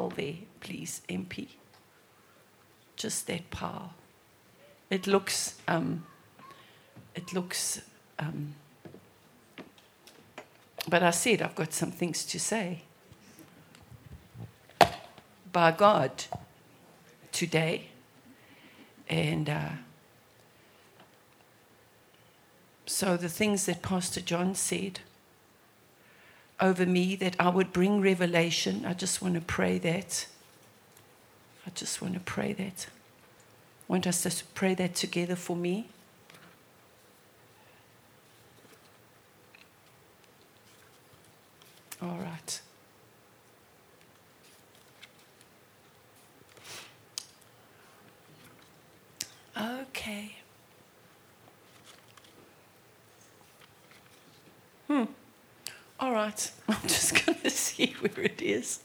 there, please, MP. Just that pile. It looks, um, it looks, um, but I said I've got some things to say. By God, today, and uh, so the things that Pastor John said over me that I would bring revelation. I just want to pray that. I just want to pray that. I want us to pray that together for me. All right. Okay. Hmm. All right, I'm just going to see where it is.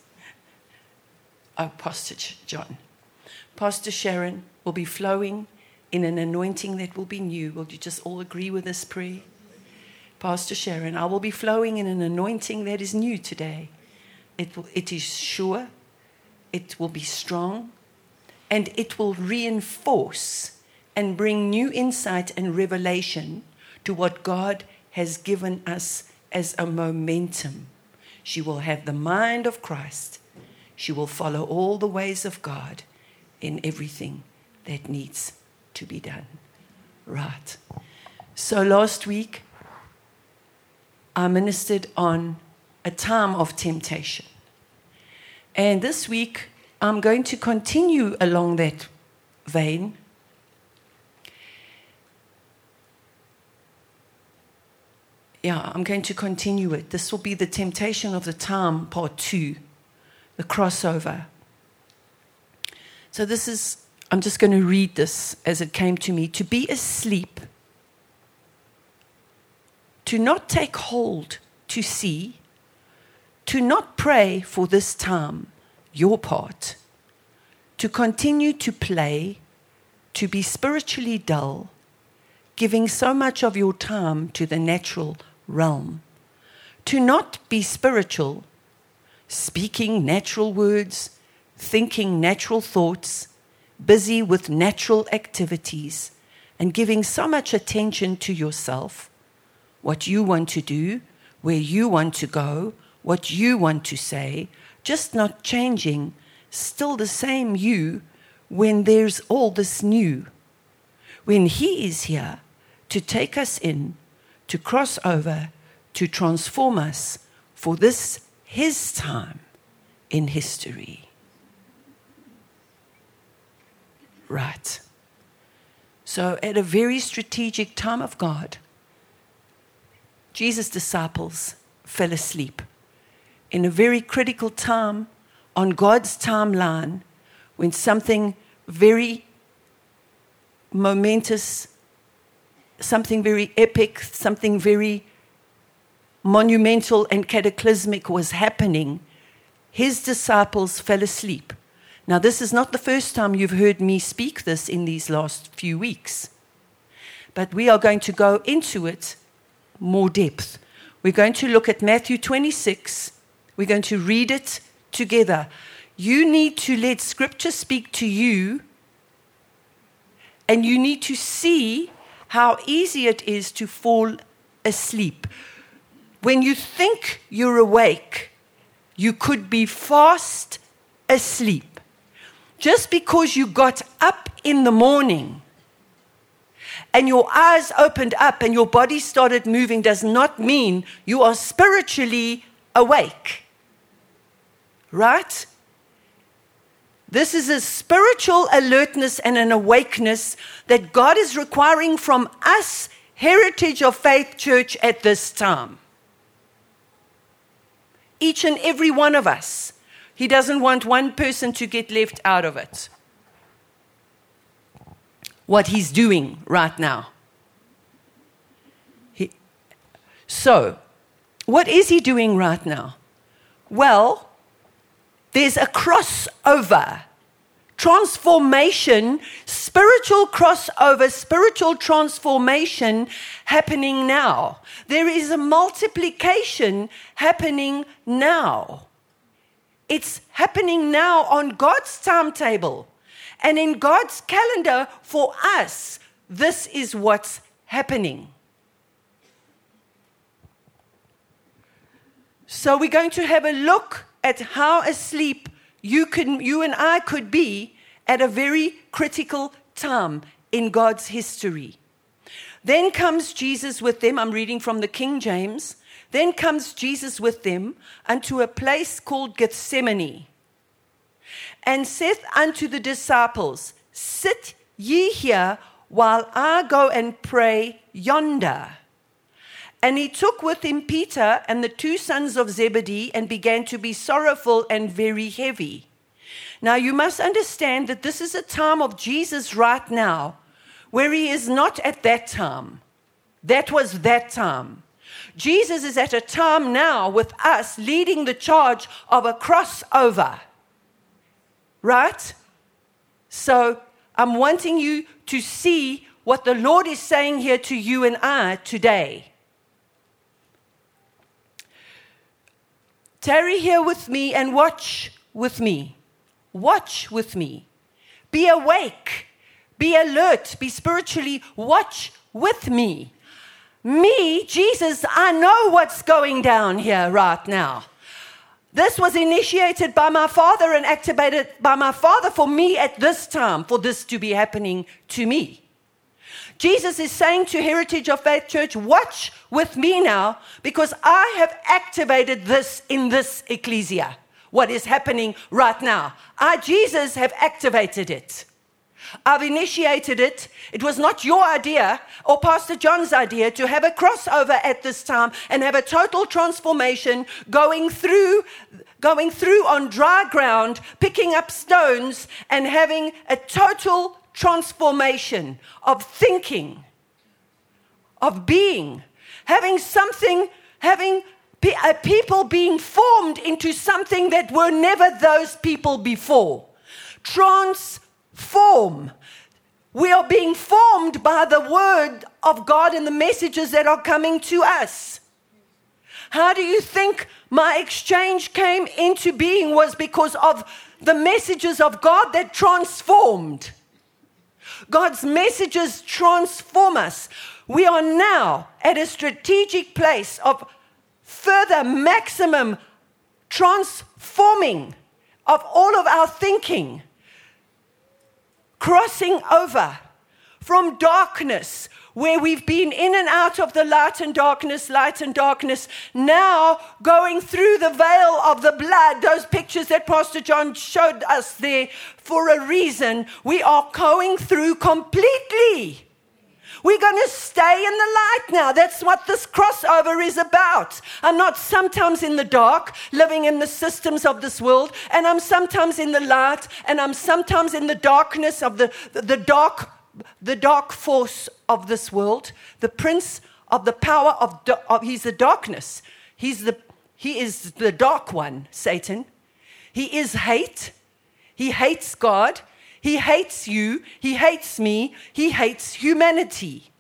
Oh, Pastor John. Pastor Sharon will be flowing in an anointing that will be new. Will you just all agree with this prayer? Pastor Sharon, I will be flowing in an anointing that is new today. It, will, it is sure, it will be strong, and it will reinforce and bring new insight and revelation to what God has given us as a momentum. She will have the mind of Christ. She will follow all the ways of God in everything that needs to be done. Right. So last week, I ministered on a time of temptation. And this week, I'm going to continue along that vein yeah, I'm going to continue it. This will be the temptation of the time, part two, the crossover. So, this is, I'm just going to read this as it came to me. To be asleep, to not take hold to see, to not pray for this time, your part, to continue to play, to be spiritually dull, giving so much of your time to the natural realm. To not be spiritual, speaking natural words, thinking natural thoughts, busy with natural activities, and giving so much attention to yourself, what you want to do, where you want to go, what you want to say, just not changing, still the same you when there's all this new. When He is here to take us in to cross over, to transform us for this, his time in history. Right. So, at a very strategic time of God, Jesus' disciples fell asleep. In a very critical time on God's timeline, when something very momentous something very epic, something very monumental and cataclysmic was happening, his disciples fell asleep. Now, this is not the first time you've heard me speak this in these last few weeks, but we are going to go into it more depth. We're going to look at Matthew 26. We're going to read it together. You need to let Scripture speak to you, and you need to see how easy it is to fall asleep. When you think you're awake, you could be fast asleep. Just because you got up in the morning and your eyes opened up and your body started moving does not mean you are spiritually awake. Right? This is a spiritual alertness and an awakeness that God is requiring from us, Heritage of Faith Church, at this time. Each and every one of us. He doesn't want one person to get left out of it. What he's doing right now. He, so, what is he doing right now? Well, there's a crossover transformation, spiritual crossover, spiritual transformation happening now. There is a multiplication happening now. It's happening now on God's timetable and in God's calendar for us. This is what's happening. So we're going to have a look at how asleep you, can, you and I could be at a very critical time in God's history. Then comes Jesus with them. I'm reading from the King James. Then comes Jesus with them unto a place called Gethsemane, and saith unto the disciples, Sit ye here while I go and pray yonder. And he took with him Peter and the two sons of Zebedee and began to be sorrowful and very heavy. Now, you must understand that this is a time of Jesus right now where he is not at that time. That was that time. Jesus is at a time now with us leading the charge of a crossover. Right? So I'm wanting you to see what the Lord is saying here to you and I today. Tarry here with me and watch with me. Watch with me. Be awake. Be alert. Be spiritually watch with me. Me, Jesus, I know what's going down here right now. This was initiated by my father and activated by my father for me at this time, for this to be happening to me. Jesus is saying to Heritage of Faith Church, watch with me now because I have activated this in this ecclesia, what is happening right now. I, Jesus, have activated it. I've initiated it. It was not your idea or Pastor John's idea to have a crossover at this time and have a total transformation going through going through on dry ground, picking up stones and having a total transformation of thinking, of being, having something, having a uh, people being formed into something that were never those people before. Transform. We are being formed by the word of God and the messages that are coming to us. How do you think my exchange came into being was because of the messages of God that transformed. God's messages transform us. We are now at a strategic place of further maximum transforming of all of our thinking, crossing over from darkness where we've been in and out of the light and darkness, light and darkness, now going through the veil of the blood, those pictures that Pastor John showed us there for a reason. We are going through completely. We're going to stay in the light now. That's what this crossover is about. I'm not sometimes in the dark, living in the systems of this world, and I'm sometimes in the light, and I'm sometimes in the darkness of the, the dark the dark force of this world, the prince of the power of, of he's the darkness. He's the, he is the dark one, Satan. He is hate. He hates God. He hates you. He hates me. He hates humanity.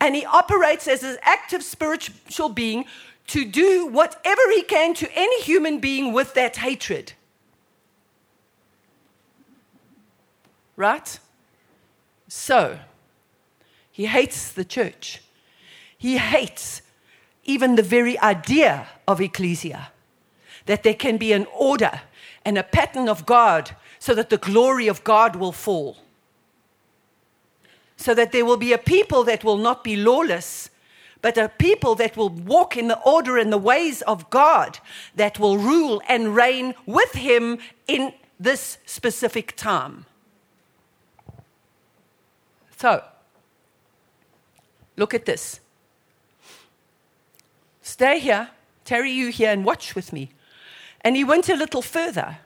And he operates as an active spiritual being to do whatever he can to any human being with that hatred. Right? So, he hates the church. He hates even the very idea of ecclesia, that there can be an order and a pattern of God so that the glory of God will fall. So that there will be a people that will not be lawless, but a people that will walk in the order and the ways of God, that will rule and reign with Him in this specific time. So, look at this. Stay here, tarry you here, and watch with me. And he went a little further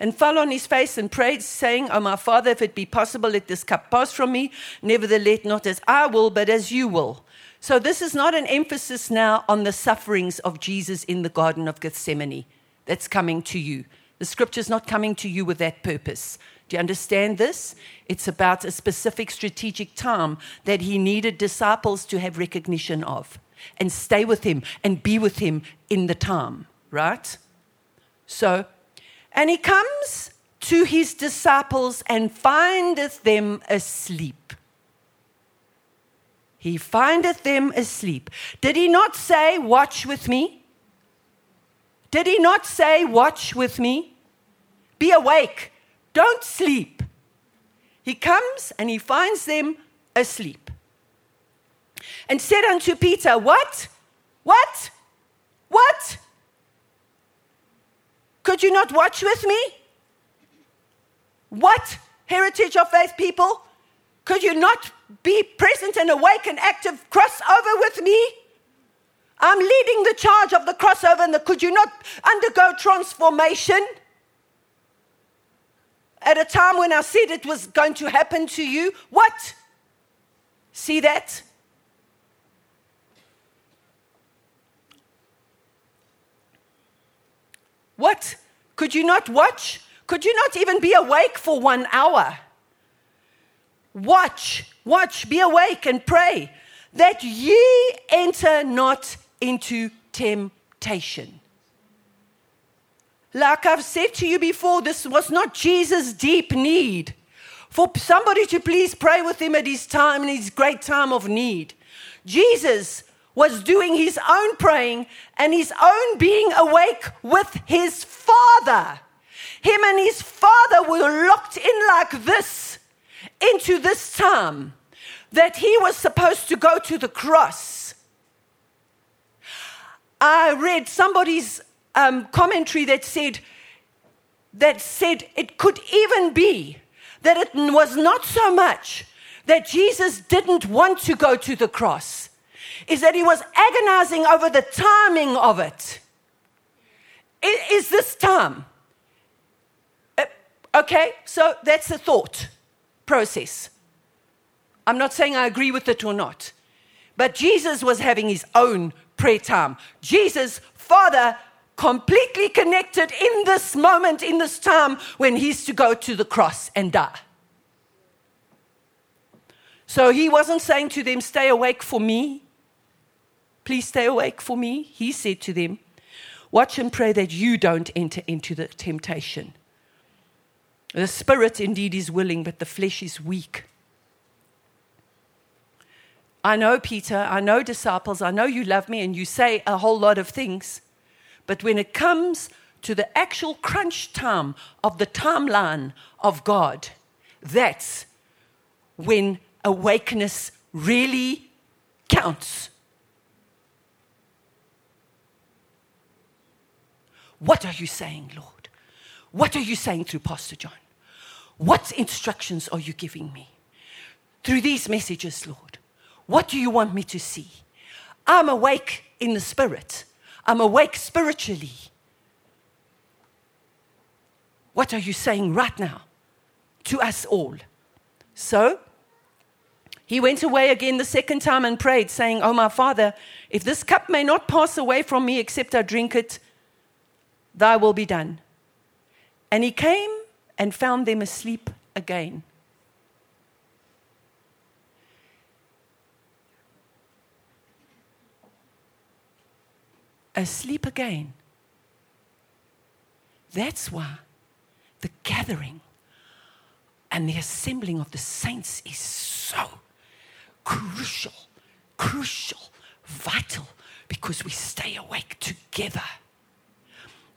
and fell on his face and prayed, saying, O my father, if it be possible, let this cup pass from me. Nevertheless, not as I will, but as you will. So, this is not an emphasis now on the sufferings of Jesus in the Garden of Gethsemane that's coming to you. The scripture is not coming to you with that purpose. Do you understand this? It's about a specific strategic time that he needed disciples to have recognition of and stay with him and be with him in the time, right? So, and he comes to his disciples and findeth them asleep. He findeth them asleep. Did he not say, Watch with me? Did he not say, Watch with me? Be awake. Don't sleep. He comes and he finds them asleep. And said unto Peter, What? What? What? Could you not watch with me? What? Heritage of faith people? Could you not be present and awake and active crossover with me? I'm leading the charge of the crossover, and the, could you not undergo transformation? At a time when I said it was going to happen to you, what? See that? What? Could you not watch? Could you not even be awake for one hour? Watch, watch, be awake and pray that ye enter not into temptation. Like I've said to you before, this was not Jesus' deep need for somebody to please pray with him at his time, in his great time of need. Jesus was doing his own praying and his own being awake with his Father. Him and his Father were locked in like this into this time that he was supposed to go to the cross. I read somebody's um, commentary that said that said it could even be that it was not so much that Jesus didn't want to go to the cross, is that he was agonizing over the timing of it. Is this time? Uh, okay, so that's the thought process. I'm not saying I agree with it or not, but Jesus was having his own prayer time. Jesus, Father, completely connected in this moment, in this time when he's to go to the cross and die. So he wasn't saying to them, Stay awake for me. Please stay awake for me. He said to them, Watch and pray that you don't enter into the temptation. The spirit indeed is willing, but the flesh is weak. I know, Peter, I know, disciples, I know you love me and you say a whole lot of things. But when it comes to the actual crunch time of the timeline of God, that's when awakeness really counts. What are you saying, Lord? What are you saying through Pastor John? What instructions are you giving me through these messages, Lord? What do you want me to see? I'm awake in the spirit, I'm awake spiritually. What are you saying right now to us all? So, he went away again the second time and prayed, saying, Oh, my father, if this cup may not pass away from me except I drink it, thy will be done. And he came and found them asleep again. Asleep again. That's why the gathering and the assembling of the saints is so crucial, crucial, vital, because we stay awake together.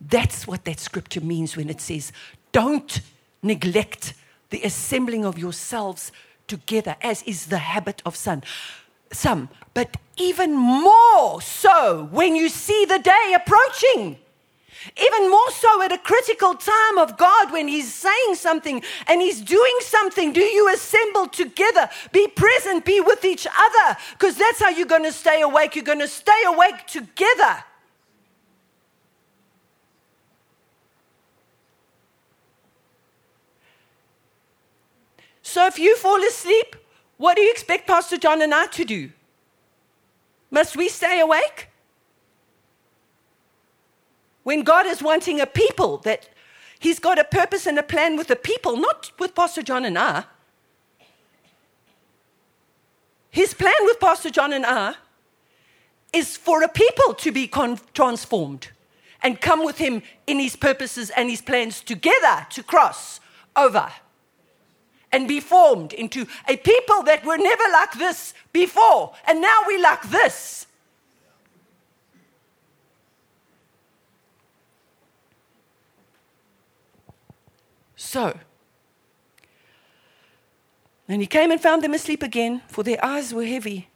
That's what that scripture means when it says, don't neglect the assembling of yourselves together, as is the habit of some. Some, but even more so when you see the day approaching. Even more so at a critical time of God when He's saying something and He's doing something. Do you assemble together? Be present, be with each other, because that's how you're going to stay awake. You're going to stay awake together. So if you fall asleep, what do you expect Pastor John and I to do? Must we stay awake? When God is wanting a people that He's got a purpose and a plan with the people, not with Pastor John and I. His plan with Pastor John and I is for a people to be con- transformed and come with him in his purposes and his plans together to cross over and be formed into a people that were never like this before, and now we like this. So, and he came and found them asleep again, for their eyes were heavy.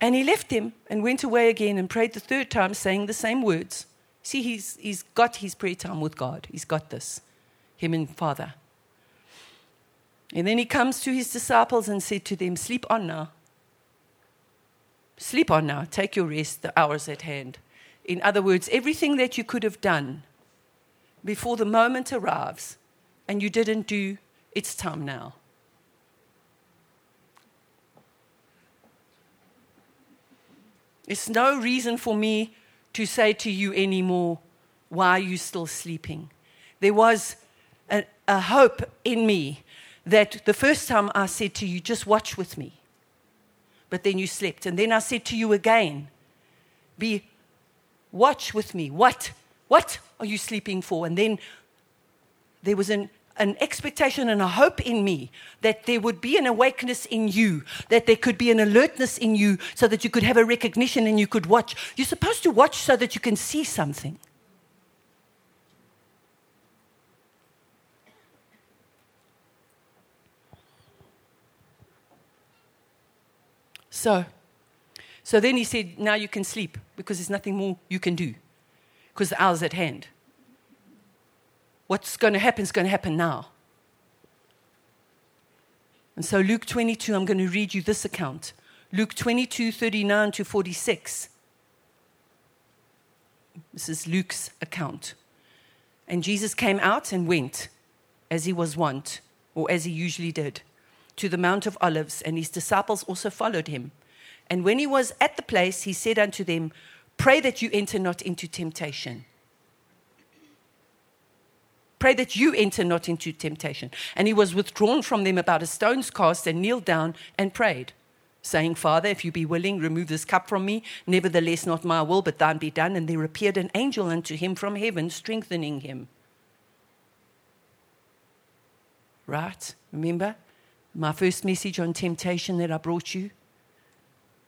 And he left them and went away again and prayed the third time, saying the same words. See, he's, he's got his prayer time with God. He's got this, him and Father. And then he comes to his disciples and said to them, Sleep on now. Sleep on now. Take your rest. The hour's at hand. In other words, everything that you could have done before the moment arrives and you didn't do, it's time now. It's no reason for me to say to you anymore, why are you still sleeping? There was a, a, hope in me that the first time I said to you, just watch with me. But then you slept. And then I said to you again, be watch with me. What? What are you sleeping for? And then there was an an expectation and a hope in me that there would be an awakeness in you, that there could be an alertness in you so that you could have a recognition and you could watch. You're supposed to watch so that you can see something. So, so then he said, Now you can sleep because there's nothing more you can do because the hour's at hand what's going to happen is going to happen now. And so, Luke 22, I'm going to read you this account Luke 22, 39 to 46. This is Luke's account. And Jesus came out and went, as he was wont, or as he usually did, to the Mount of Olives, and his disciples also followed him. And when he was at the place, he said unto them, Pray that you enter not into temptation. Pray that you enter not into temptation. And he was withdrawn from them about a stone's cast and kneeled down and prayed, saying, Father, if you be willing, remove this cup from me. Nevertheless, not my will, but thine be done. And there appeared an angel unto him from heaven, strengthening him. Right? Remember my first message on temptation that I brought you?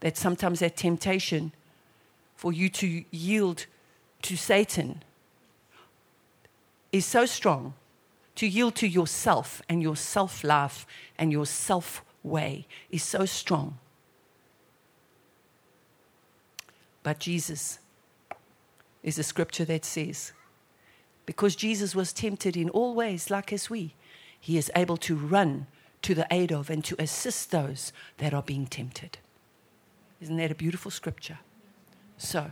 That sometimes that temptation for you to yield to Satan is so strong to yield to yourself and your self love and your self way is so strong. But Jesus is a scripture that says, because Jesus was tempted in all ways, like as we, he is able to run to the aid of and to assist those that are being tempted. Isn't that a beautiful scripture? So,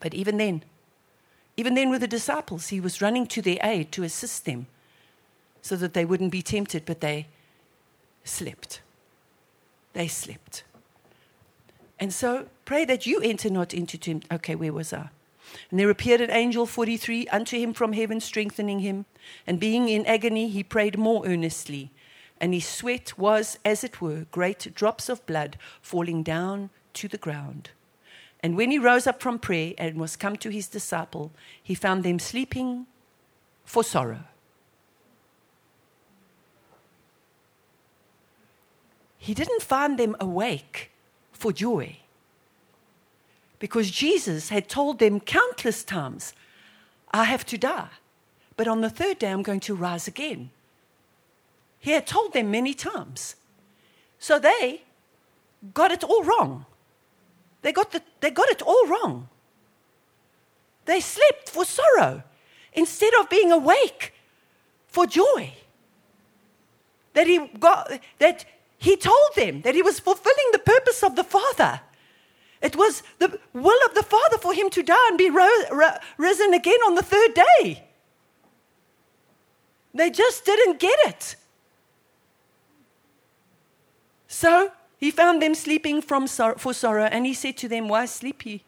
but even then, even then, with the disciples, he was running to their aid to assist them so that they wouldn't be tempted, but they slept. They slept. And so pray that you enter not into temptation. Okay, where was I? And there appeared an angel 43 unto him from heaven, strengthening him. And being in agony, he prayed more earnestly. And his sweat was, as it were, great drops of blood falling down to the ground. And when he rose up from prayer and was come to his disciple, he found them sleeping for sorrow. He didn't find them awake for joy because Jesus had told them countless times, I have to die, but on the third day I'm going to rise again. He had told them many times. So they got it all wrong. They got, the, they got it all wrong. They slept for sorrow instead of being awake for joy. That he, got, that he told them that he was fulfilling the purpose of the Father. It was the will of the Father for him to die and be ro- ro- risen again on the third day. They just didn't get it. So he found them sleeping from sor- for sorrow, and he said to them, Why sleep ye?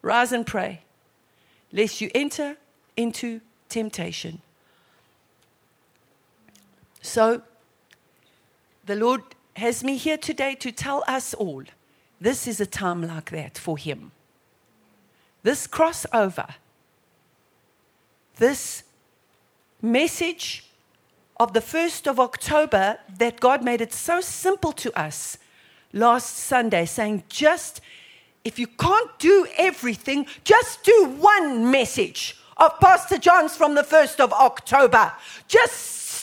Rise and pray, lest you enter into temptation. So, the Lord has me here today to tell us all this is a time like that for Him. This crossover, this message of the 1st of October that God made it so simple to us last Sunday, saying, just if you can't do everything, just do one message of Pastor John's from the 1st of October. Just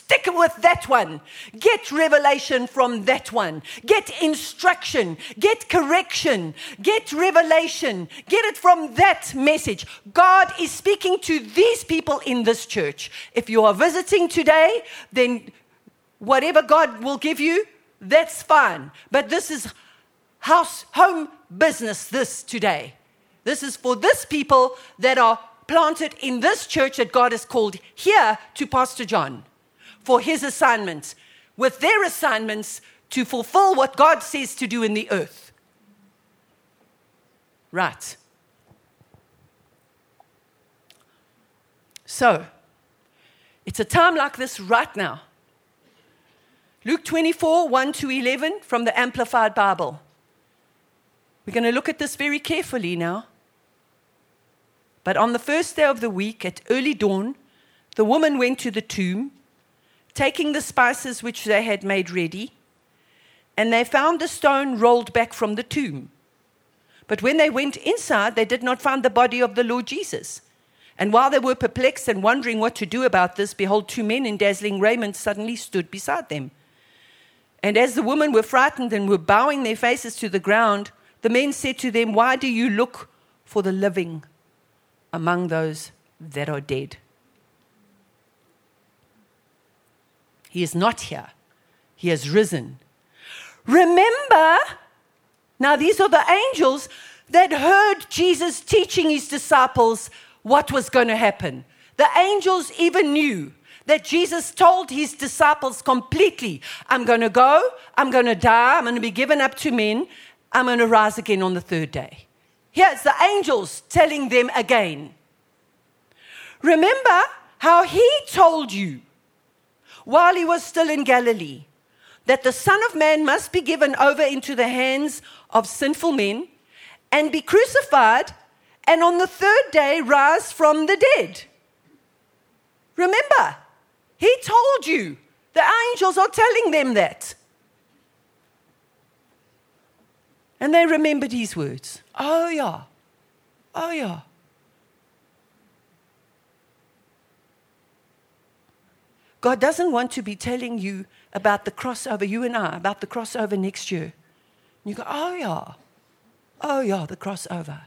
Stick with that one. Get revelation from that one. Get instruction. Get correction. Get revelation. Get it from that message. God is speaking to these people in this church. If you are visiting today, then whatever God will give you, that's fine. But this is house, home business, this today. This is for this people that are planted in this church that God has called here to Pastor John for his assignments, with their assignments to fulfill what God says to do in the earth. Right. So, it's a time like this right now. Luke 24, 1 to 11 from the Amplified Bible. We're going to look at this very carefully now. But on the first day of the week, at early dawn, the woman went to the tomb taking the spices which they had made ready, and they found the stone rolled back from the tomb. But when they went inside, they did not find the body of the Lord Jesus. And while they were perplexed and wondering what to do about this, behold, two men in dazzling raiment suddenly stood beside them. And as the women were frightened and were bowing their faces to the ground, the men said to them, Why do you look for the living among those that are dead? He is not here. He has risen. Remember, now these are the angels that heard Jesus teaching his disciples what was going to happen. The angels even knew that Jesus told his disciples completely I'm going to go, I'm going to die, I'm going to be given up to men, I'm going to rise again on the third day. Here's the angels telling them again. Remember how he told you while he was still in Galilee that the Son of Man must be given over into the hands of sinful men and be crucified, and on the third day rise from the dead. Remember, he told you. The angels are telling them that. And they remembered his words. Oh, yeah. Oh, yeah. God doesn't want to be telling you about the crossover, you and I, about the crossover next year. You go, oh, yeah. Oh, yeah, the crossover.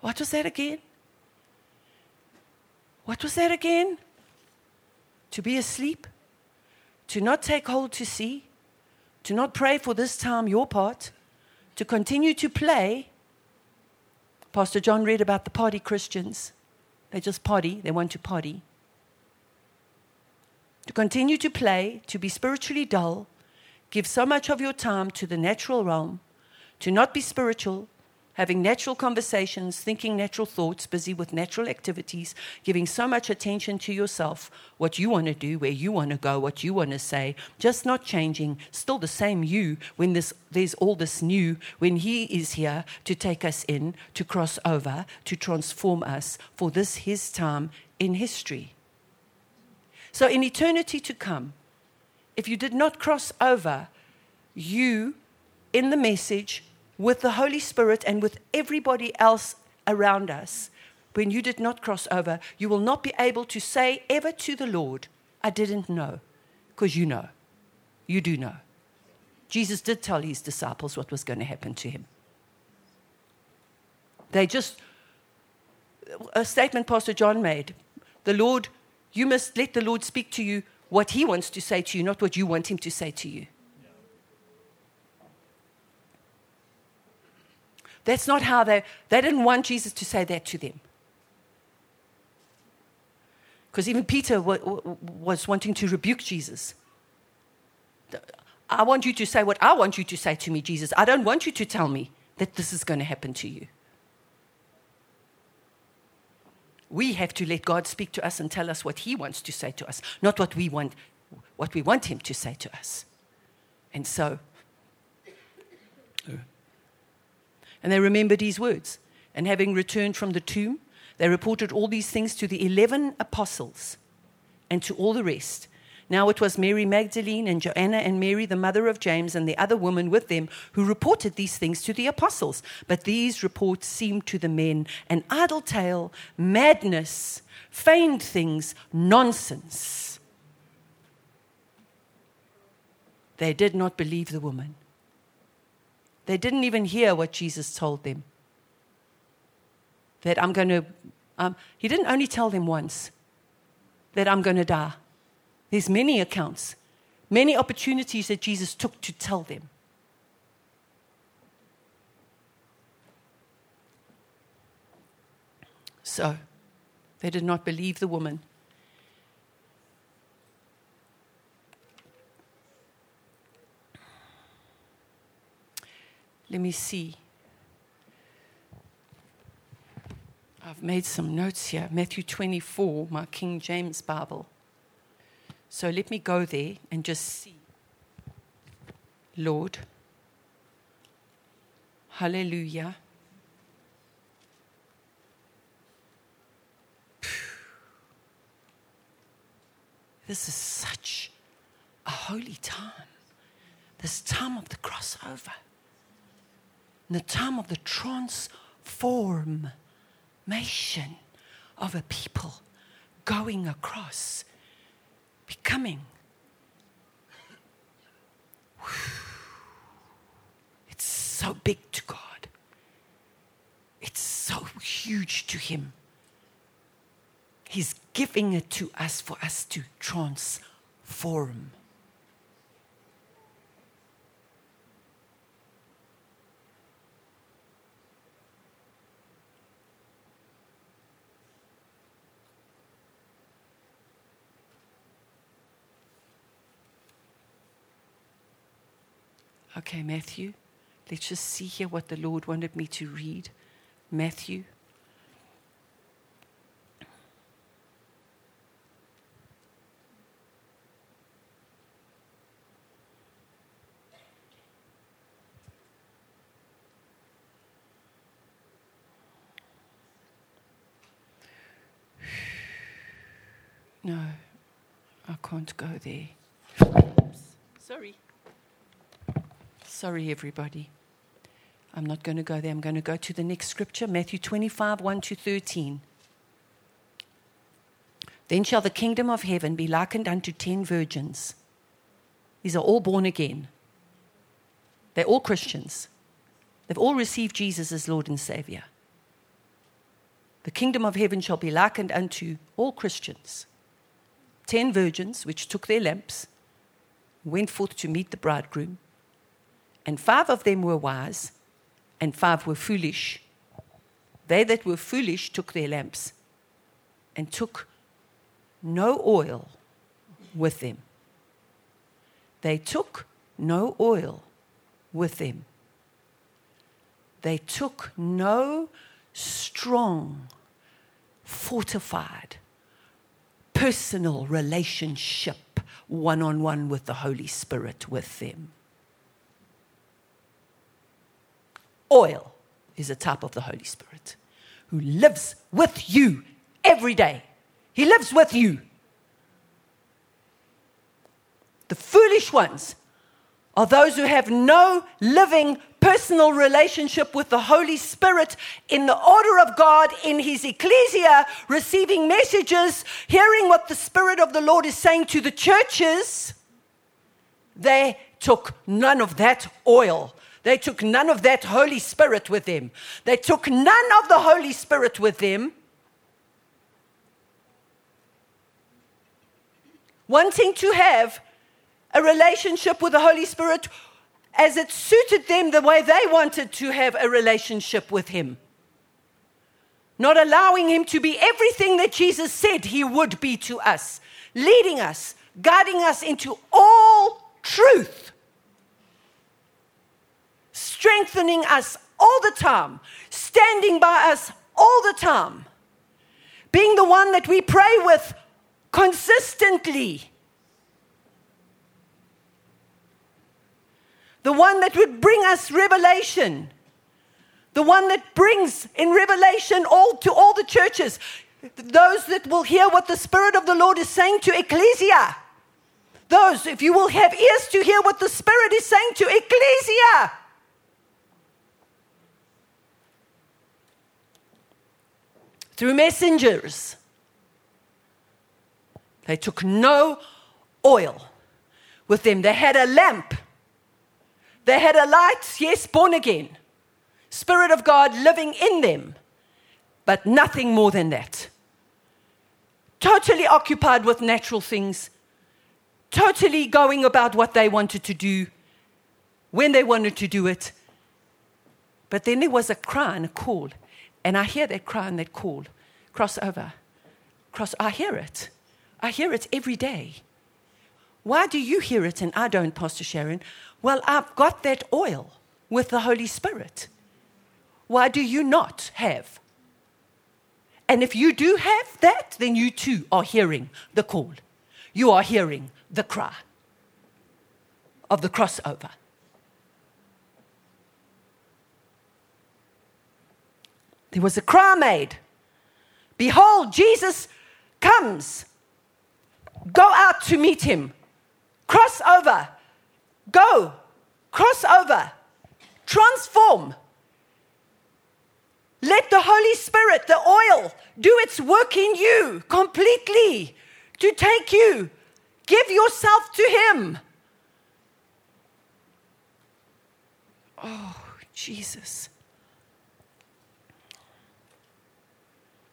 What was that again? What was that again? To be asleep? To not take hold to see? To not pray for this time your part? To continue to play? Pastor John read about the party Christians. They just party, they want to party to continue to play, to be spiritually dull, give so much of your time to the natural realm, to not be spiritual, having natural conversations, thinking natural thoughts, busy with natural activities, giving so much attention to yourself, what you want to do, where you want to go, what you want to say, just not changing, still the same you when this, there's all this new, when He is here to take us in, to cross over, to transform us for this His time in history. So, in eternity to come, if you did not cross over, you in the message with the Holy Spirit and with everybody else around us, when you did not cross over, you will not be able to say ever to the Lord, I didn't know, because you know. You do know. Jesus did tell his disciples what was going to happen to him. They just, a statement Pastor John made the Lord you must let the Lord speak to you what He wants to say to you, not what you want Him to say to you. That's not how they, they didn't want Jesus to say that to them. Because even Peter was wanting to rebuke Jesus. I want you to say what I want you to say to me, Jesus. I don't want you to tell me that this is going to happen to you. We have to let God speak to us and tell us what He wants to say to us, not what we want, what we want Him to say to us. And so, and they remembered His words. And having returned from the tomb, they reported all these things to the 11 apostles and to all the rest. Now it was Mary Magdalene and Joanna and Mary, the mother of James, and the other woman with them who reported these things to the apostles. But these reports seemed to the men an idle tale, madness, feigned things, nonsense. They did not believe the woman. They didn't even hear what Jesus told them. That I'm going to, um, he didn't only tell them once that I'm going to die. There's many accounts, many opportunities that Jesus took to tell them. So, they did not believe the woman. Let me see. I've made some notes here. Matthew 24, my King James Bible. So let me go there and just see. Lord, hallelujah. This is such a holy time. This time of the crossover. the time of the transformation of a people going across becoming. It's so big to God, it's so huge to Him. He's giving it to us for us to transform. Okay, Matthew. Let's just see here what the Lord wanted me to read. Matthew. No, I can't go there. Sorry. Sorry, everybody. I'm not going to go there. I'm going to go to the next scripture, Matthew 25, 1 to 13. Then shall the kingdom of heaven be likened unto ten virgins. These are all born again. They're all Christians. They've all received Jesus as Lord and Savior. The kingdom of heaven shall be likened unto all Christians. Ten virgins which took their lamps, went forth to meet the bridegroom. And five of them were wise, and five were foolish. They that were foolish took their lamps and took no oil with them. They took no oil with them. They took no strong, fortified, personal relationship one on one with the Holy Spirit with them. Oil is a type of the Holy Spirit who lives with you every day. He lives with you. The foolish ones are those who have no living personal relationship with the Holy Spirit in the order of God in His ecclesia, receiving messages, hearing what the Spirit of the Lord is saying to the churches. They took none of that oil they took none of that Holy Spirit with them. They took none of the Holy Spirit with them. Wanting to have a relationship with the Holy Spirit as it suited them the way they wanted to have a relationship with Him. Not allowing Him to be everything that Jesus said He would be to us, leading us, guiding us into all truth strengthening us all the time, standing by us all the time, being the one that we pray with consistently. The one that would bring us revelation. The one that brings in revelation all to all the churches. Those that will hear what the Spirit of the Lord is saying to Ecclesia. Those, if you will have ears to hear what the Spirit is saying to Ecclesia. Through messengers. They took no oil with them. They had a lamp. They had a light, yes, born again. Spirit of God living in them, but nothing more than that. Totally occupied with natural things, totally going about what they wanted to do, when they wanted to do it. But then there was a cry and a call, and I hear that cry and that call. Cross over. Cross, I hear it. I hear it every day. Why do you hear it and I don't, Pastor Sharon? Well, I've got that oil with the Holy Spirit. Why do you not have? And if you do have that, then you too are hearing the call. You are hearing the cry of the crossover. There was a cry made Behold, Jesus comes. Go out to meet him. Cross over. Go. Cross over. Transform. Let the Holy Spirit, the oil, do its work in you completely to take you. Give yourself to Him. Oh, Jesus.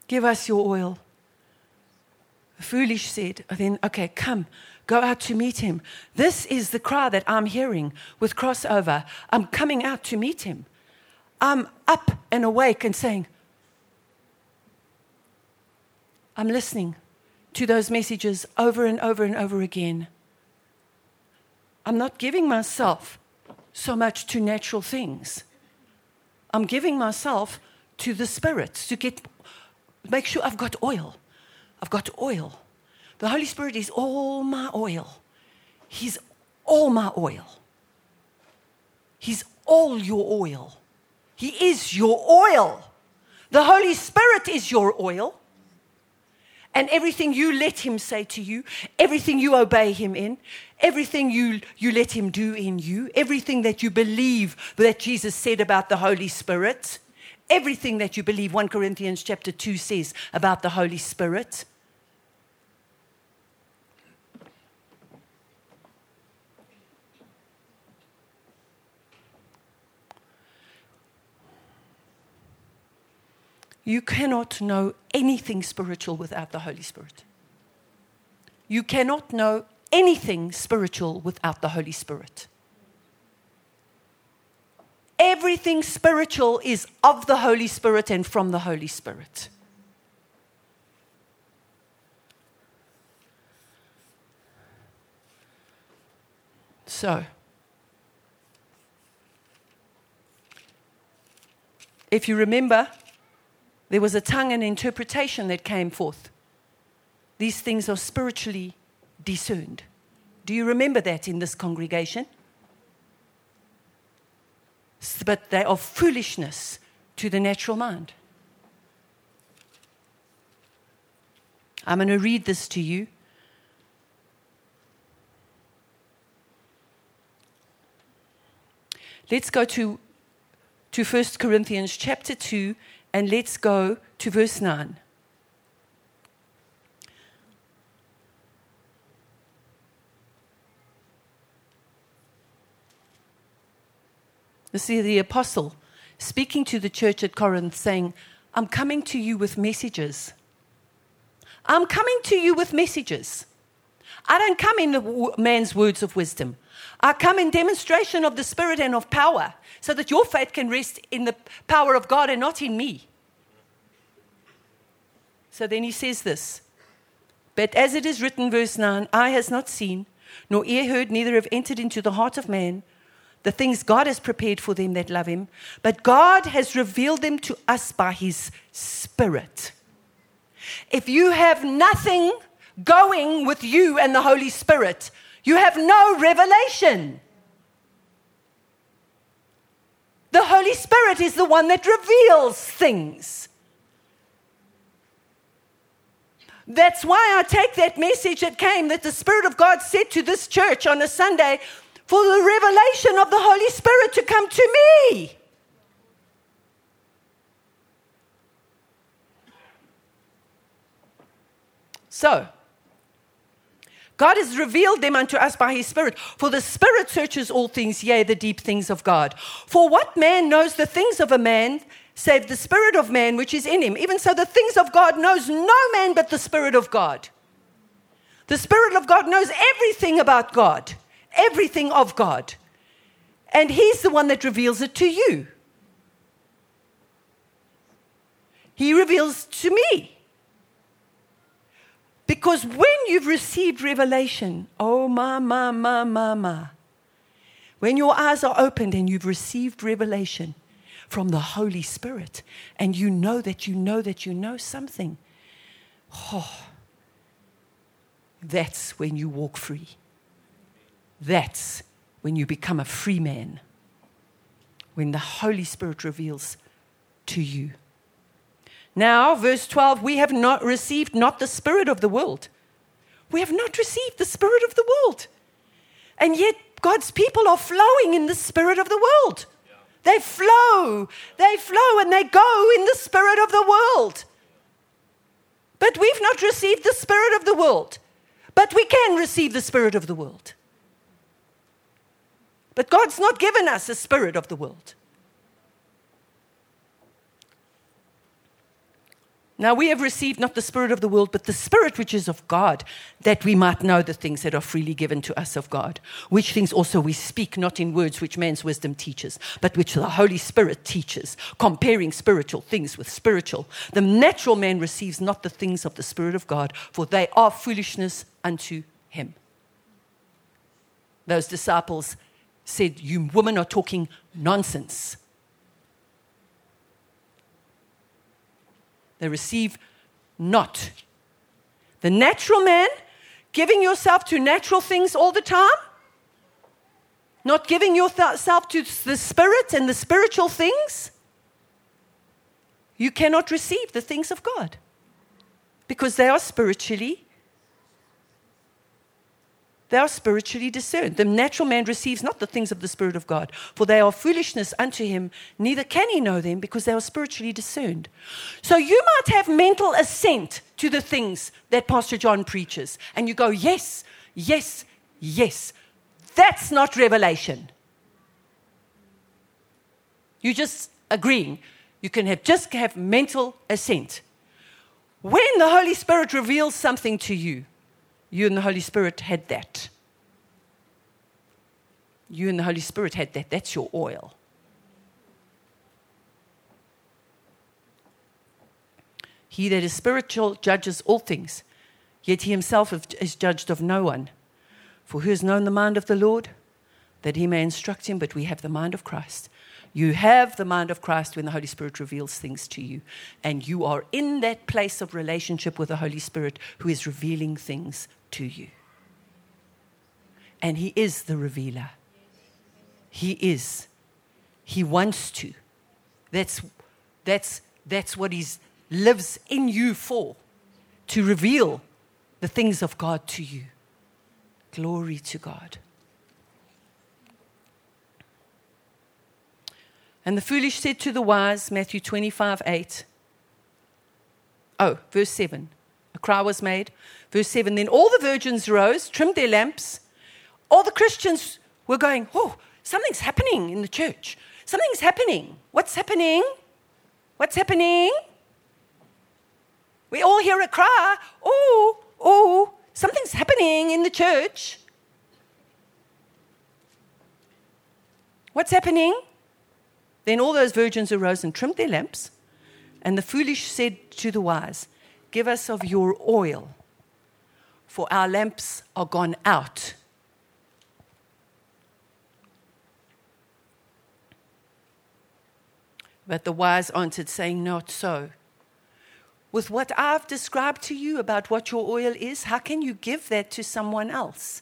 Give us your oil. The foolish said, oh, then, okay, come, go out to meet him. This is the cry that I'm hearing with crossover. I'm coming out to meet him. I'm up and awake and saying, I'm listening to those messages over and over and over again. I'm not giving myself so much to natural things. I'm giving myself to the Spirit to get, make sure I've got oil. I've got oil. The Holy Spirit is all my oil. He's all my oil. He's all your oil. He is your oil. The Holy Spirit is your oil. And everything you let Him say to you, everything you obey Him in, everything you, you let Him do in you, everything that you believe that Jesus said about the Holy Spirit, everything that you believe 1 Corinthians chapter 2 says about the Holy Spirit. You cannot know anything spiritual without the Holy Spirit. You cannot know anything spiritual without the Holy Spirit. Everything spiritual is of the Holy Spirit and from the Holy Spirit. So, if you remember, there was a tongue and interpretation that came forth. These things are spiritually discerned. Do you remember that in this congregation? But they are foolishness to the natural mind. I'm going to read this to you. Let's go to, to 1 Corinthians chapter 2 and let's go to verse 9. This is the apostle speaking to the church at Corinth, saying, I'm coming to you with messages. I'm coming to you with messages. I don't come in man's words of wisdom. I come in demonstration of the Spirit and of power so that your faith can rest in the power of God and not in me. So then he says this But as it is written, verse 9, eye has not seen, nor ear heard, neither have entered into the heart of man the things God has prepared for them that love him, but God has revealed them to us by his Spirit. If you have nothing going with you and the Holy Spirit, you have no revelation. The Holy Spirit is the one that reveals things. That's why I take that message that came that the Spirit of God said to this church on a Sunday for the revelation of the Holy Spirit to come to me. So, God has revealed them unto us by his Spirit. For the Spirit searches all things, yea, the deep things of God. For what man knows the things of a man, save the Spirit of man which is in him? Even so, the things of God knows no man but the Spirit of God. The Spirit of God knows everything about God, everything of God. And he's the one that reveals it to you. He reveals to me. Because when you've received revelation, oh, ma, ma, ma, ma, ma, when your eyes are opened and you've received revelation from the Holy Spirit, and you know that you know that you know something, oh, that's when you walk free. That's when you become a free man. When the Holy Spirit reveals to you. Now, verse 12, we have not received not the spirit of the world. We have not received the spirit of the world. And yet, God's people are flowing in the spirit of the world. They flow, they flow, and they go in the spirit of the world. But we've not received the spirit of the world. But we can receive the spirit of the world. But God's not given us a spirit of the world. Now we have received not the Spirit of the world, but the Spirit which is of God, that we might know the things that are freely given to us of God, which things also we speak, not in words which man's wisdom teaches, but which the Holy Spirit teaches, comparing spiritual things with spiritual. The natural man receives not the things of the Spirit of God, for they are foolishness unto him. Those disciples said, You women are talking nonsense. They receive not. The natural man, giving yourself to natural things all the time, not giving yourself to the spirit and the spiritual things, you cannot receive the things of God because they are spiritually they are spiritually discerned. The natural man receives not the things of the Spirit of God, for they are foolishness unto him, neither can he know them because they are spiritually discerned. So you might have mental assent to the things that Pastor John preaches, and you go, Yes, yes, yes. That's not revelation. You're just agreeing. You can have, just have mental assent. When the Holy Spirit reveals something to you, you and the Holy Spirit had that. You and the Holy Spirit had that. That's your oil. He that is spiritual judges all things, yet he himself is judged of no one. For who has known the mind of the Lord? That he may instruct him, but we have the mind of Christ. You have the mind of Christ when the Holy Spirit reveals things to you. And you are in that place of relationship with the Holy Spirit who is revealing things to you. And He is the revealer. He is. He wants to. That's, that's, that's what He lives in you for to reveal the things of God to you. Glory to God. And the foolish said to the wise, Matthew 25, 8. Oh, verse 7. Cry was made. Verse 7 Then all the virgins rose, trimmed their lamps. All the Christians were going, Oh, something's happening in the church. Something's happening. What's happening? What's happening? We all hear a cry, Oh, oh, something's happening in the church. What's happening? Then all those virgins arose and trimmed their lamps. And the foolish said to the wise, Give us of your oil, for our lamps are gone out. But the wise answered, saying, Not so. with what I've described to you about what your oil is, how can you give that to someone else?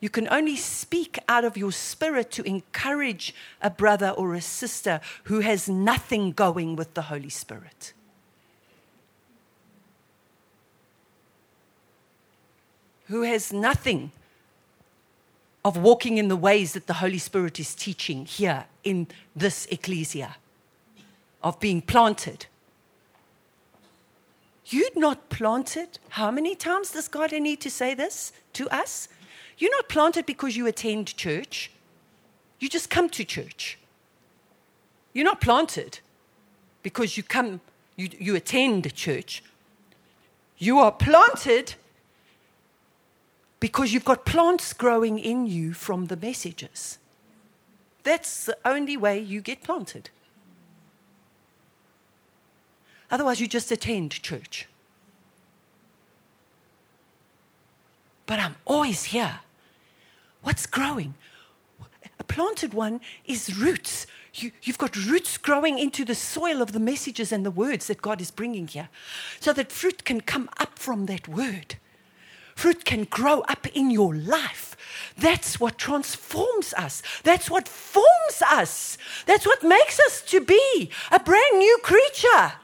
You can only speak out of your spirit to encourage a brother or a sister who has nothing going with the Holy Spirit. Who has nothing of walking in the ways that the Holy Spirit is teaching here in this ecclesia, of being planted. You're not planted. How many times does God need to say this to us? You're not planted because you attend church. You just come to church. You're not planted because you come, you, you attend church. You are planted because you've got plants growing in you from the messages. That's the only way you get planted. Otherwise, you just attend church. But I'm always here. What's growing? A planted one is roots. You, have got roots growing into the soil of the messages and the words that God is bringing here so that fruit can come up from that word. Fruit can grow up in your life. That's what transforms us. That's what forms us. That's what makes us to be a brand new creature.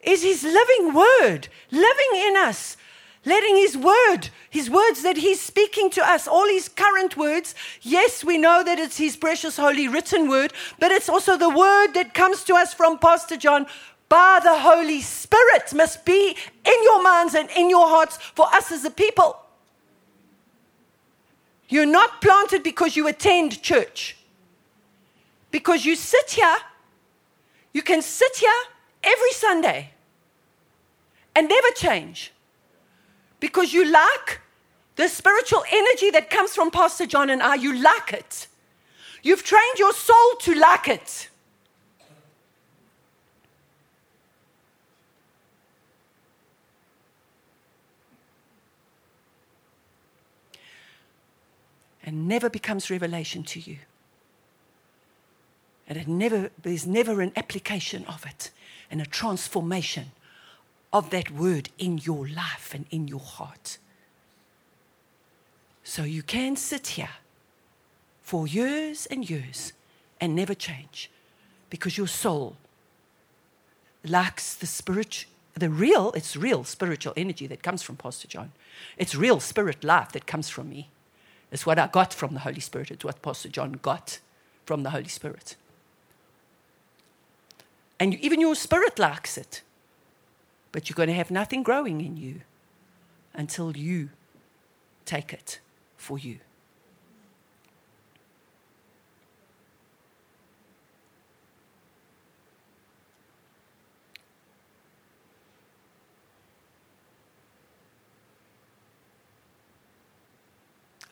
Is His living word living in us letting His word, His words that He's speaking to us, all His current words, yes, we know that it's His precious, holy, written word, but it's also the word that comes to us from Pastor John by the Holy Spirit, must be in your minds and in your hearts for us as a people. You're not planted because you attend church. Because you sit here, you can sit here every Sunday and never change because you lack the spiritual energy that comes from Pastor John and I. You lack it. You've trained your soul to lack it. And never becomes revelation to you. And it never, there's never an application of it and a transformation of that word in your life and in your heart. So you can sit here for years and years and never change because your soul lacks the spirit, the real, it's real spiritual energy that comes from Pastor John. It's real spirit life that comes from me. It's what I got from the Holy Spirit. It's what Pastor John got from the Holy Spirit. And even your spirit lacks it. But you're going to have nothing growing in you until you take it for you.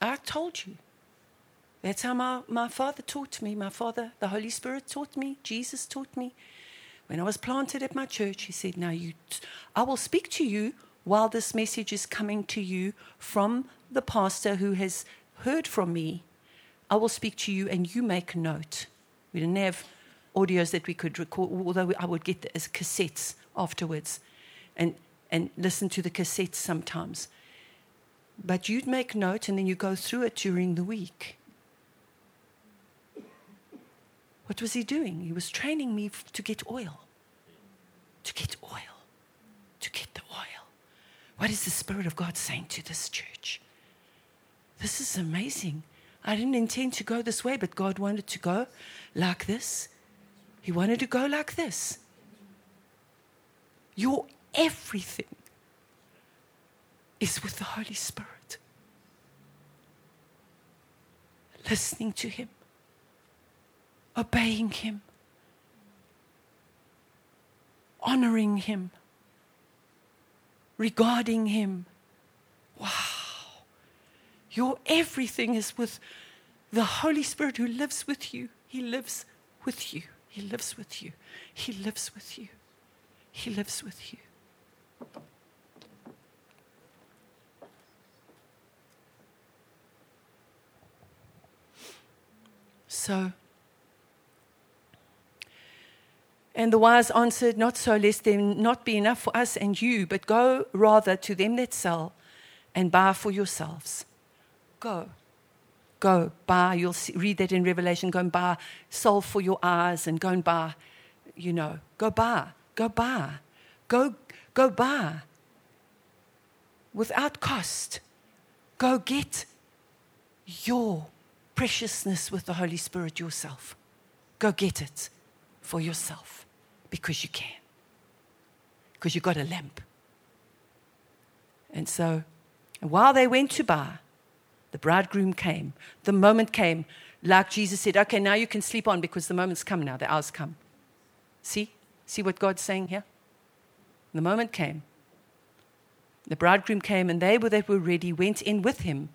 I told you. That's how my, my father taught me. My father, the Holy Spirit taught me. Jesus taught me. When I was planted at my church, he said, Now you, I will speak to you while this message is coming to you from the pastor who has heard from me. I will speak to you and you make note. We didn't have audios that we could record, although I would get as cassettes afterwards and, and listen to the cassettes sometimes. But you'd make note and then you go through it during the week. What was he doing? He was training me to get oil. To get oil. To get the oil. What is the Spirit of God saying to this church? This is amazing. I didn't intend to go this way, but God wanted to go like this. He wanted to go like this. Your everything is with the Holy Spirit. Listening to Him obeying Him, honoring Him, regarding Him. Wow. Your everything is with the Holy Spirit who lives with you. He lives with you. He lives with you. He lives with you. He lives with you. So, And the wise answered, Not so, lest there not be enough for us and you, but go rather to them that sell and buy for yourselves. Go. Go, buy. You'll see, read that in Revelation. Go and buy salve for your eyes and go and buy, you know, go buy. Go buy. Go, go buy. Without cost. Go get your preciousness with the Holy Spirit yourself. Go get it for yourself because you can. Because you got a lamp. And so, while they went to buy, the bridegroom came. The moment came, like Jesus said, okay, now you can sleep on because the moment's come now, the hour's come. See? See what God's saying here? The moment came. The bridegroom came, and they that were ready went in with him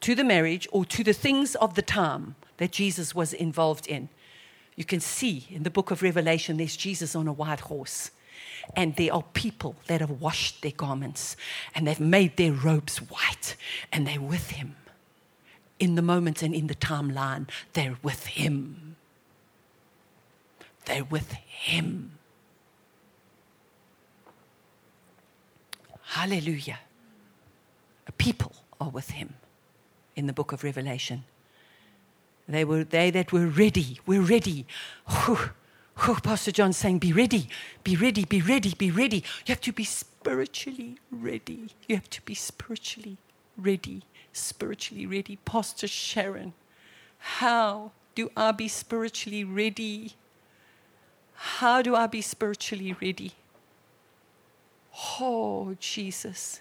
to the marriage or to the things of the time that Jesus was involved in. You can see in the book of Revelation, there's Jesus on a white horse. And there are people that have washed their garments and they've made their robes white and they're with him. In the moment and in the timeline, they're with him. They're with him. Hallelujah. People are with him in the book of Revelation. They were they that were ready, were ready. Pastor John saying, Be ready, be ready, be ready, be ready. You have to be spiritually ready. You have to be spiritually ready, spiritually ready. Pastor Sharon, how do I be spiritually ready? How do I be spiritually ready? Oh, Jesus.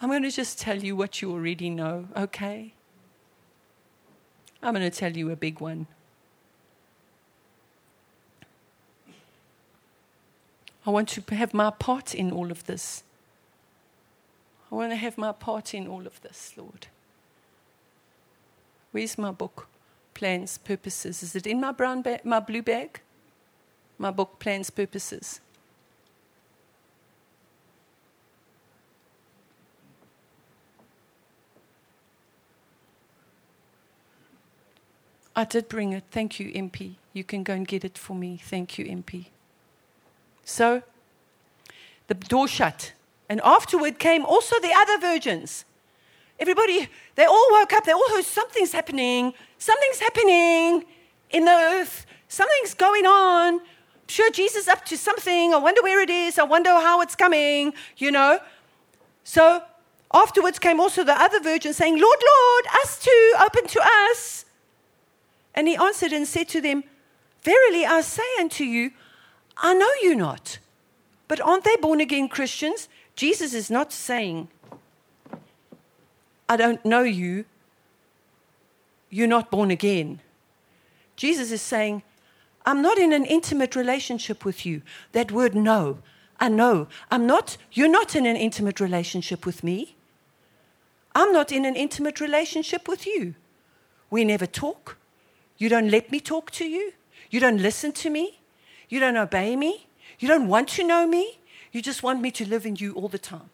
I'm going to just tell you what you already know, okay? I'm going to tell you a big one. I want to have my part in all of this. I want to have my part in all of this, Lord. Where's my book? Plans, purposes. Is it in my brown bag, my blue bag? My book, Plans, Purposes. I did bring it. Thank you, MP. You can go and get it for me. Thank you, MP. So the door shut. And afterward came also the other virgins. Everybody, they all woke up. They all heard something's happening. Something's happening in the earth. Something's going on. I'm sure Jesus up to something. I wonder where it is. I wonder how it's coming, you know. So afterwards came also the other virgins saying, Lord, Lord, us too, open to us. And he answered and said to them, Verily I say unto you, I know you not. But aren't they born again Christians? Jesus is not saying, I don't know you. You're not born again. Jesus is saying, I'm not in an intimate relationship with you. That word know, I know. I'm not, you're not in an intimate relationship with me. I'm not in an intimate relationship with you. We never talk. You don't let me talk to you. You don't listen to me. You don't obey me. You don't want to know me. You just want me to live in you all the time.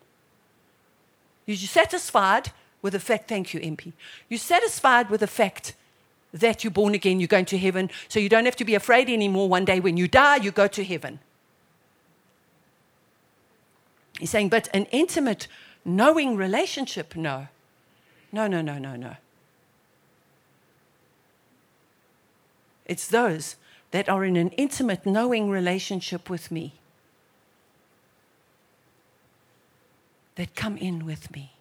You're satisfied with the fact, thank you, MP. You're satisfied with the fact that you're born again, you're going to heaven, so you don't have to be afraid anymore. One day when you die, you go to heaven. He's saying, but an intimate, knowing relationship, no. No, no, no, no, no. It's those that are in an intimate, knowing relationship with me that come in with me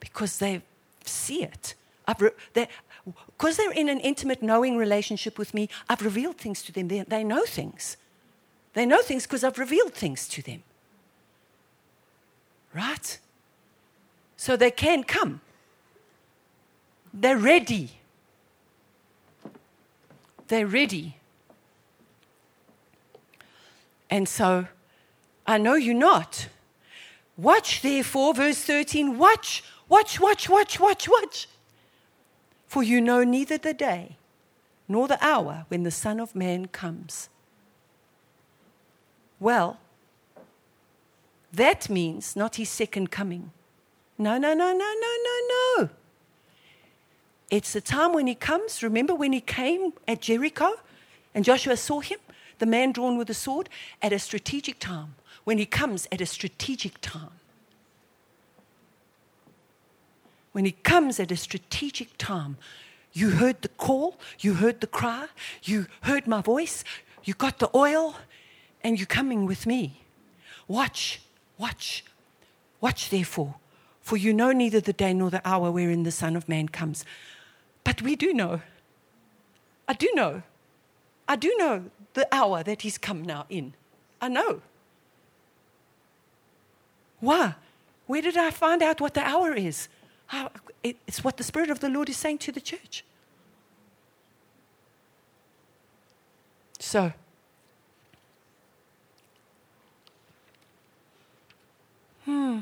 because they see it. Because they, they're in an intimate, knowing relationship with me, I've revealed things to them. They, they know things. They know things because I've revealed things to them. Right? So they can come. They're ready they're ready. And so I know you're not. Watch, therefore, verse 13, watch, watch, watch, watch, watch, watch. For you know neither the day nor the hour when the Son of Man comes. Well, that means not his second coming. No, no, no, no, no, no, no. It's the time when he comes. Remember when he came at Jericho and Joshua saw him, the man drawn with a sword, at a strategic time. When he comes at a strategic time. When he comes at a strategic time, you heard the call, you heard the cry, you heard my voice, you got the oil, and you're coming with me. Watch, watch, watch therefore, for you know neither the day nor the hour wherein the Son of Man comes. But we do know. I do know. I do know the hour that he's come now in. I know. Why? Where did I find out what the hour is? It's what the Spirit of the Lord is saying to the church. So, hmm.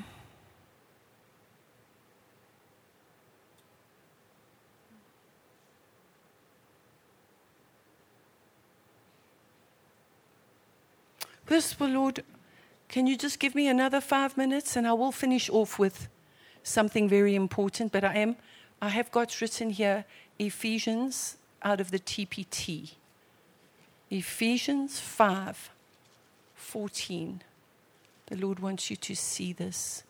Whisper, Lord, can you just give me another five minutes and I will finish off with something very important. But I am, I have got written here Ephesians out of the TPT. Ephesians 5 14. The Lord wants you to see this.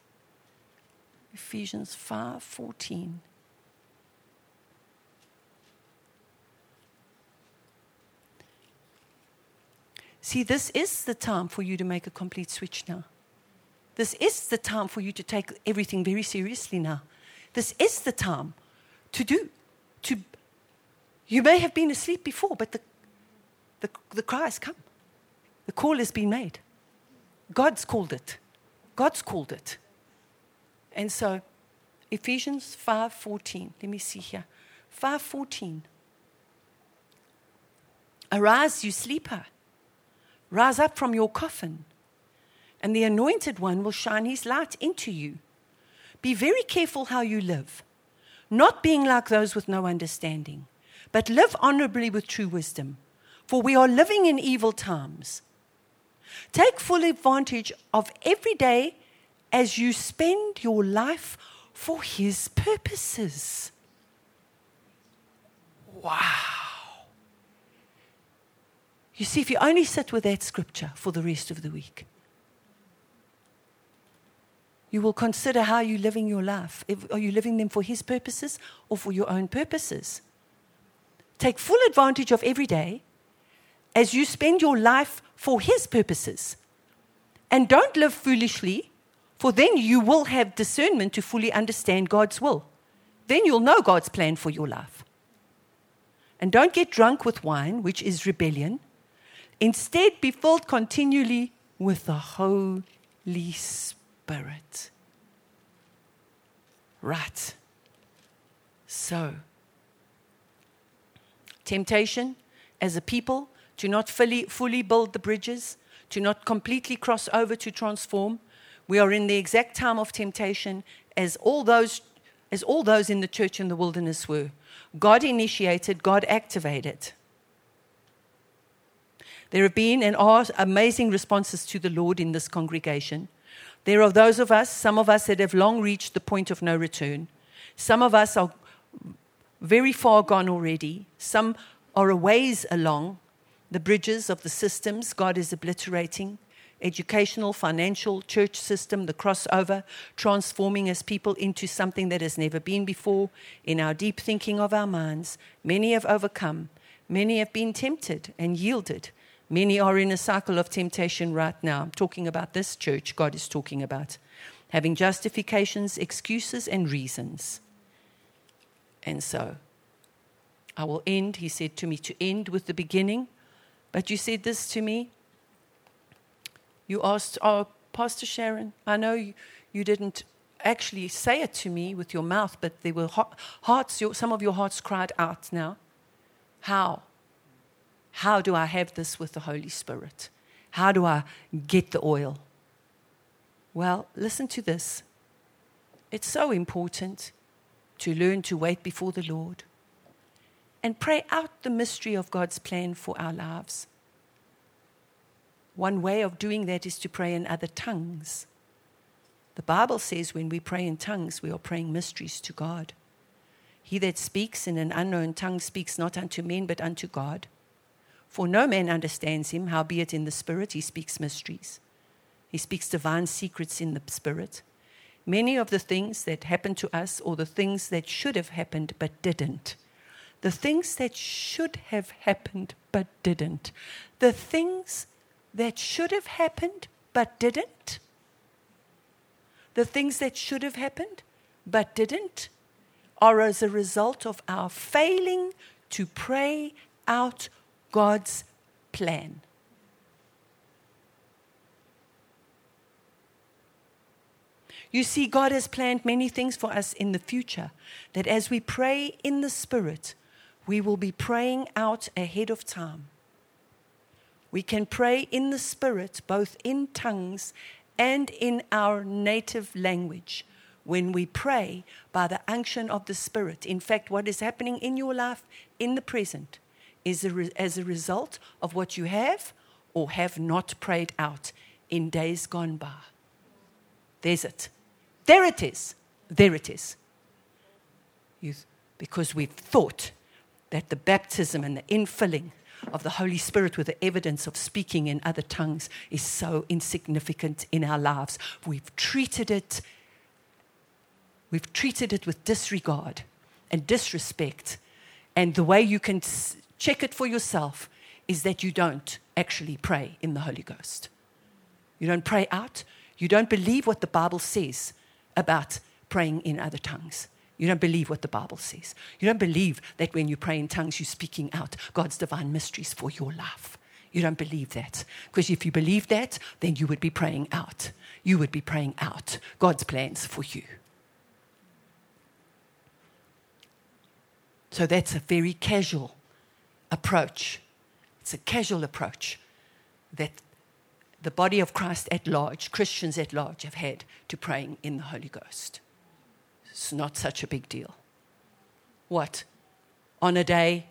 Ephesians 5 14. See, this is the time for you to make a complete switch now. This is the time for you to take everything very seriously now. This is the time to do. To, you may have been asleep before, but the, the, the cry has come. The call has been made. God's called it. God's called it. And so, Ephesians 5:14. Let me see here. 5:14. Arise, you sleeper. Rise up from your coffin, and the anointed one will shine his light into you. Be very careful how you live, not being like those with no understanding, but live honorably with true wisdom, for we are living in evil times. Take full advantage of every day as you spend your life for his purposes. Wow. You see, if you only sit with that scripture for the rest of the week, you will consider how you're living your life. Are you living them for His purposes or for your own purposes? Take full advantage of every day as you spend your life for His purposes. And don't live foolishly, for then you will have discernment to fully understand God's will. Then you'll know God's plan for your life. And don't get drunk with wine, which is rebellion Instead, be filled continually with the Holy Spirit. Right. So, temptation as a people to not fully, fully build the bridges, to not completely cross over to transform. We are in the exact time of temptation as all those, as all those in the church in the wilderness were. God initiated, God activated. There have been and are amazing responses to the Lord in this congregation. There are those of us, some of us that have long reached the point of no return. Some of us are very far gone already. Some are a ways along the bridges of the systems God is obliterating educational, financial, church system, the crossover, transforming us people into something that has never been before in our deep thinking of our minds. Many have overcome, many have been tempted and yielded. Many are in a cycle of temptation right now. I'm talking about this church, God is talking about. Having justifications, excuses, and reasons. And so, I will end, he said to me, to end with the beginning. But you said this to me. You asked, Oh, Pastor Sharon, I know you, you didn't actually say it to me with your mouth, but there were hearts, your, some of your hearts cried out now. How? How do I have this with the Holy Spirit? How do I get the oil? Well, listen to this. It's so important to learn to wait before the Lord and pray out the mystery of God's plan for our lives. One way of doing that is to pray in other tongues. The Bible says when we pray in tongues, we are praying mysteries to God. He that speaks in an unknown tongue speaks not unto men, but unto God. For no man understands him, howbeit in the Spirit he speaks mysteries. He speaks divine secrets in the Spirit. Many of the things that happened to us, or the things that should have happened but didn't, the things that should have happened but didn't, the things that should have happened but didn't, the things that should have happened but didn't are as a result of our failing to pray out God's plan. You see, God has planned many things for us in the future, that as we pray in the Spirit, we will be praying out ahead of time. We can pray in the Spirit, both in tongues and in our native language when we pray by the unction of the Spirit. In fact, what is happening in your life in the present is a re- as a result of what you have or have not prayed out in days gone by. There's it. There it is. There it is. Because we've thought that the baptism and the infilling of the Holy Spirit with the evidence of speaking in other tongues is so insignificant in our lives. We've treated it We've treated it with disregard and disrespect. And the way you can check it for yourself is that you don't actually pray in the Holy Ghost. You don't pray out. You don't believe what the Bible says about praying in other tongues. You don't believe what the Bible says. You don't believe that when you pray in tongues, you're speaking out God's divine mysteries for your life. You don't believe that. Because if you believe that, then you would be praying out. You would be praying out God's plans for you. So that's a very casual approach. It's a casual approach that the body of Christ at large, Christians at large, have had to praying in the Holy Ghost. It's not such a big deal. What? On a day,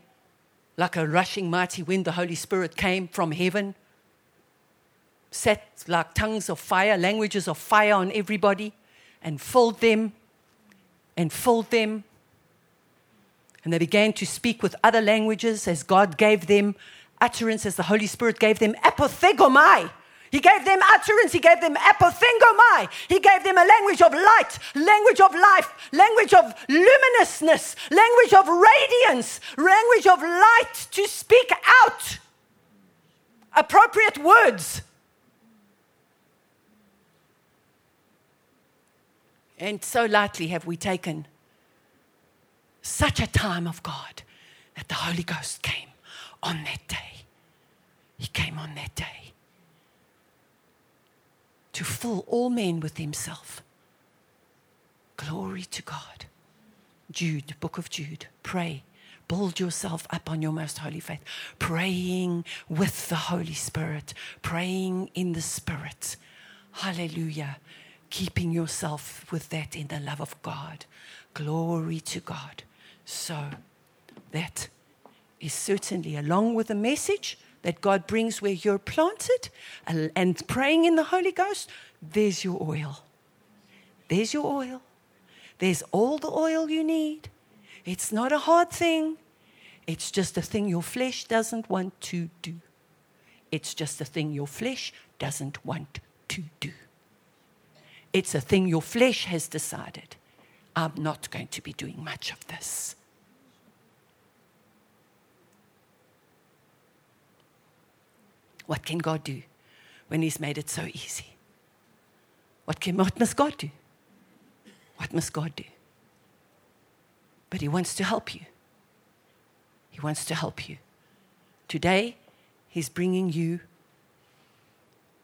like a rushing mighty wind, the Holy Spirit came from heaven, set like tongues of fire, languages of fire on everybody, and filled them, and filled them and they began to speak with other languages as God gave them utterance, as the Holy Spirit gave them apothegomai. He gave them utterance. He gave them apothegomai. He gave them a language of light, language of life, language of luminousness, language of radiance, language of light to speak out appropriate words. And so lightly have we taken such a time of God that the Holy Ghost came on that day. He came on that day to fill all men with Himself. Glory to God. Jude, book of Jude, pray. Build yourself up on your most holy faith, praying with the Holy Spirit, praying in the Spirit. Hallelujah. Keeping yourself with that in the love of God. Glory to God. So that is certainly along with the message that God brings where you're planted and praying in the Holy Ghost, there's your oil. There's your oil. There's all the oil you need. It's not a hard thing. It's just a thing your flesh doesn't want to do. It's just a thing your flesh doesn't want to do. It's a thing your flesh has decided. I'm not going to be doing much of this. What can God do when He's made it so easy? What, can, what must God do? What must God do? But He wants to help you. He wants to help you. Today, He's bringing you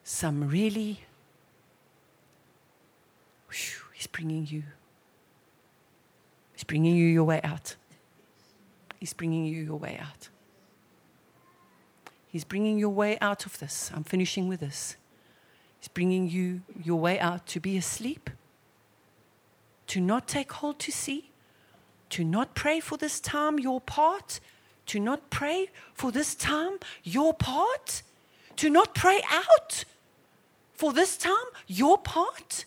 some really, whew, He's bringing you He's bringing you your way out. He's bringing you your way out. He's bringing your way out of this. I'm finishing with this. He's bringing you your way out to be asleep, to not take hold to see, to not pray for this time your part, to not pray for this time your part, to not pray out for this time your part.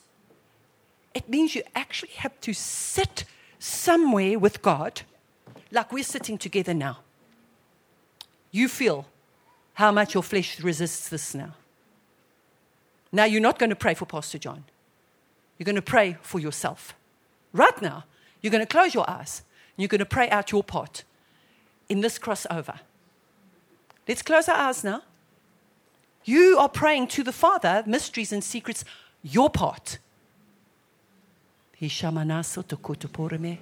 It means you actually have to sit somewhere with God, like we're sitting together now. You feel how much your flesh resists this now. Now, you're not going to pray for Pastor John. You're going to pray for yourself. Right now, you're going to close your eyes and you're going to pray out your part in this crossover. Let's close our eyes now. You are praying to the Father, mysteries and secrets, your part. и шаманасо токото порме,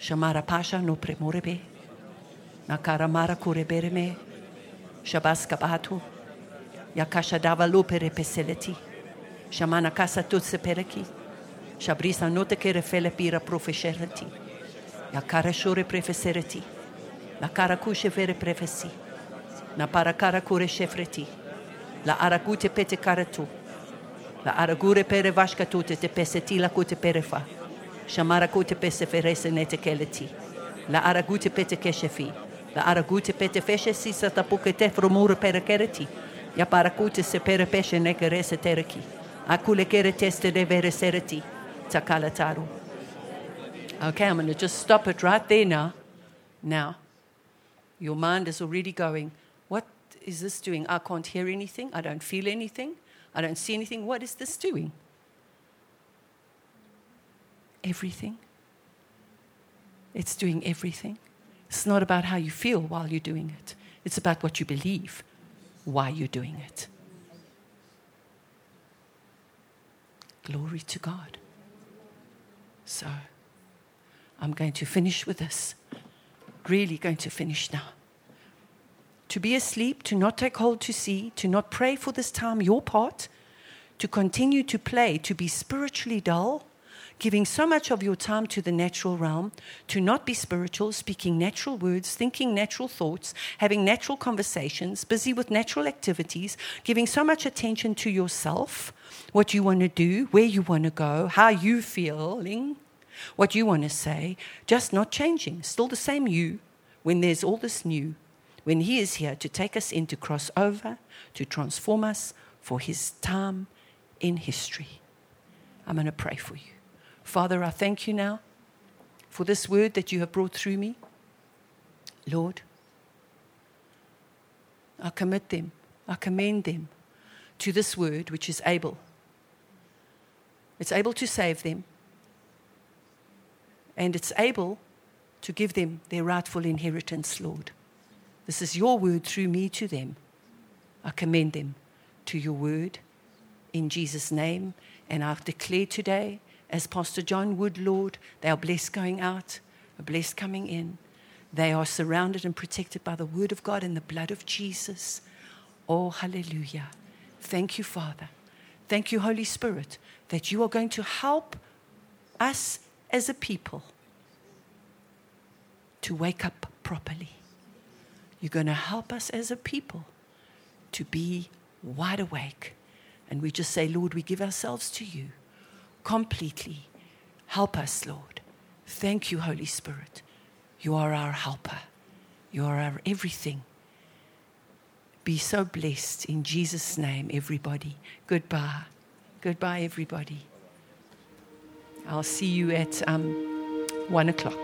шамара паша но преморебе, накара мара коребереме, шабаска бато, якаша дава лопере песелети, шамана каса тут се переки, шабриса ноте кере фелепира профешерати, якара шоре префесерати, накара куше вере префеси, на пара кара коре шефрати, la aragute pete care tu. La aragure pere vashka tute te peseti la kute perefa. Shamara kute pese ferese nete keleti. La aragute pete keshefi. La aragute pete feshe si satapuke te fromure pere kereti. Ya para kute se pere peshe tereki. Sereti. Takala taru. Okay, I'm going to just stop it right there now. Now, your mind is already going, What is this doing? I can't hear anything. I don't feel anything. I don't see anything. What is this doing? Everything. It's doing everything. It's not about how you feel while you're doing it, it's about what you believe why you're doing it. Glory to God. So, I'm going to finish with this. Really going to finish now to be asleep, to not take hold to see, to not pray for this time your part, to continue to play, to be spiritually dull, giving so much of your time to the natural realm, to not be spiritual, speaking natural words, thinking natural thoughts, having natural conversations, busy with natural activities, giving so much attention to yourself, what you want to do, where you want to go, how you feeling, what you want to say, just not changing, still the same you when there's all this new when He is here to take us into crossover, to transform us for His time in history. I'm going to pray for you. Father, I thank you now for this word that you have brought through me. Lord, I commit them, I commend them to this word which is able. It's able to save them, and it's able to give them their rightful inheritance, Lord. This is your word through me to them. I commend them to your word in Jesus' name. And I declare today, as Pastor John would, Lord, they are blessed going out, blessed coming in. They are surrounded and protected by the word of God and the blood of Jesus. Oh, hallelujah. Thank you, Father. Thank you, Holy Spirit, that you are going to help us as a people to wake up properly. You're going to help us as a people to be wide awake. And we just say, Lord, we give ourselves to you completely. Help us, Lord. Thank you, Holy Spirit. You are our helper, you are our everything. Be so blessed in Jesus' name, everybody. Goodbye. Goodbye, everybody. I'll see you at um, one o'clock.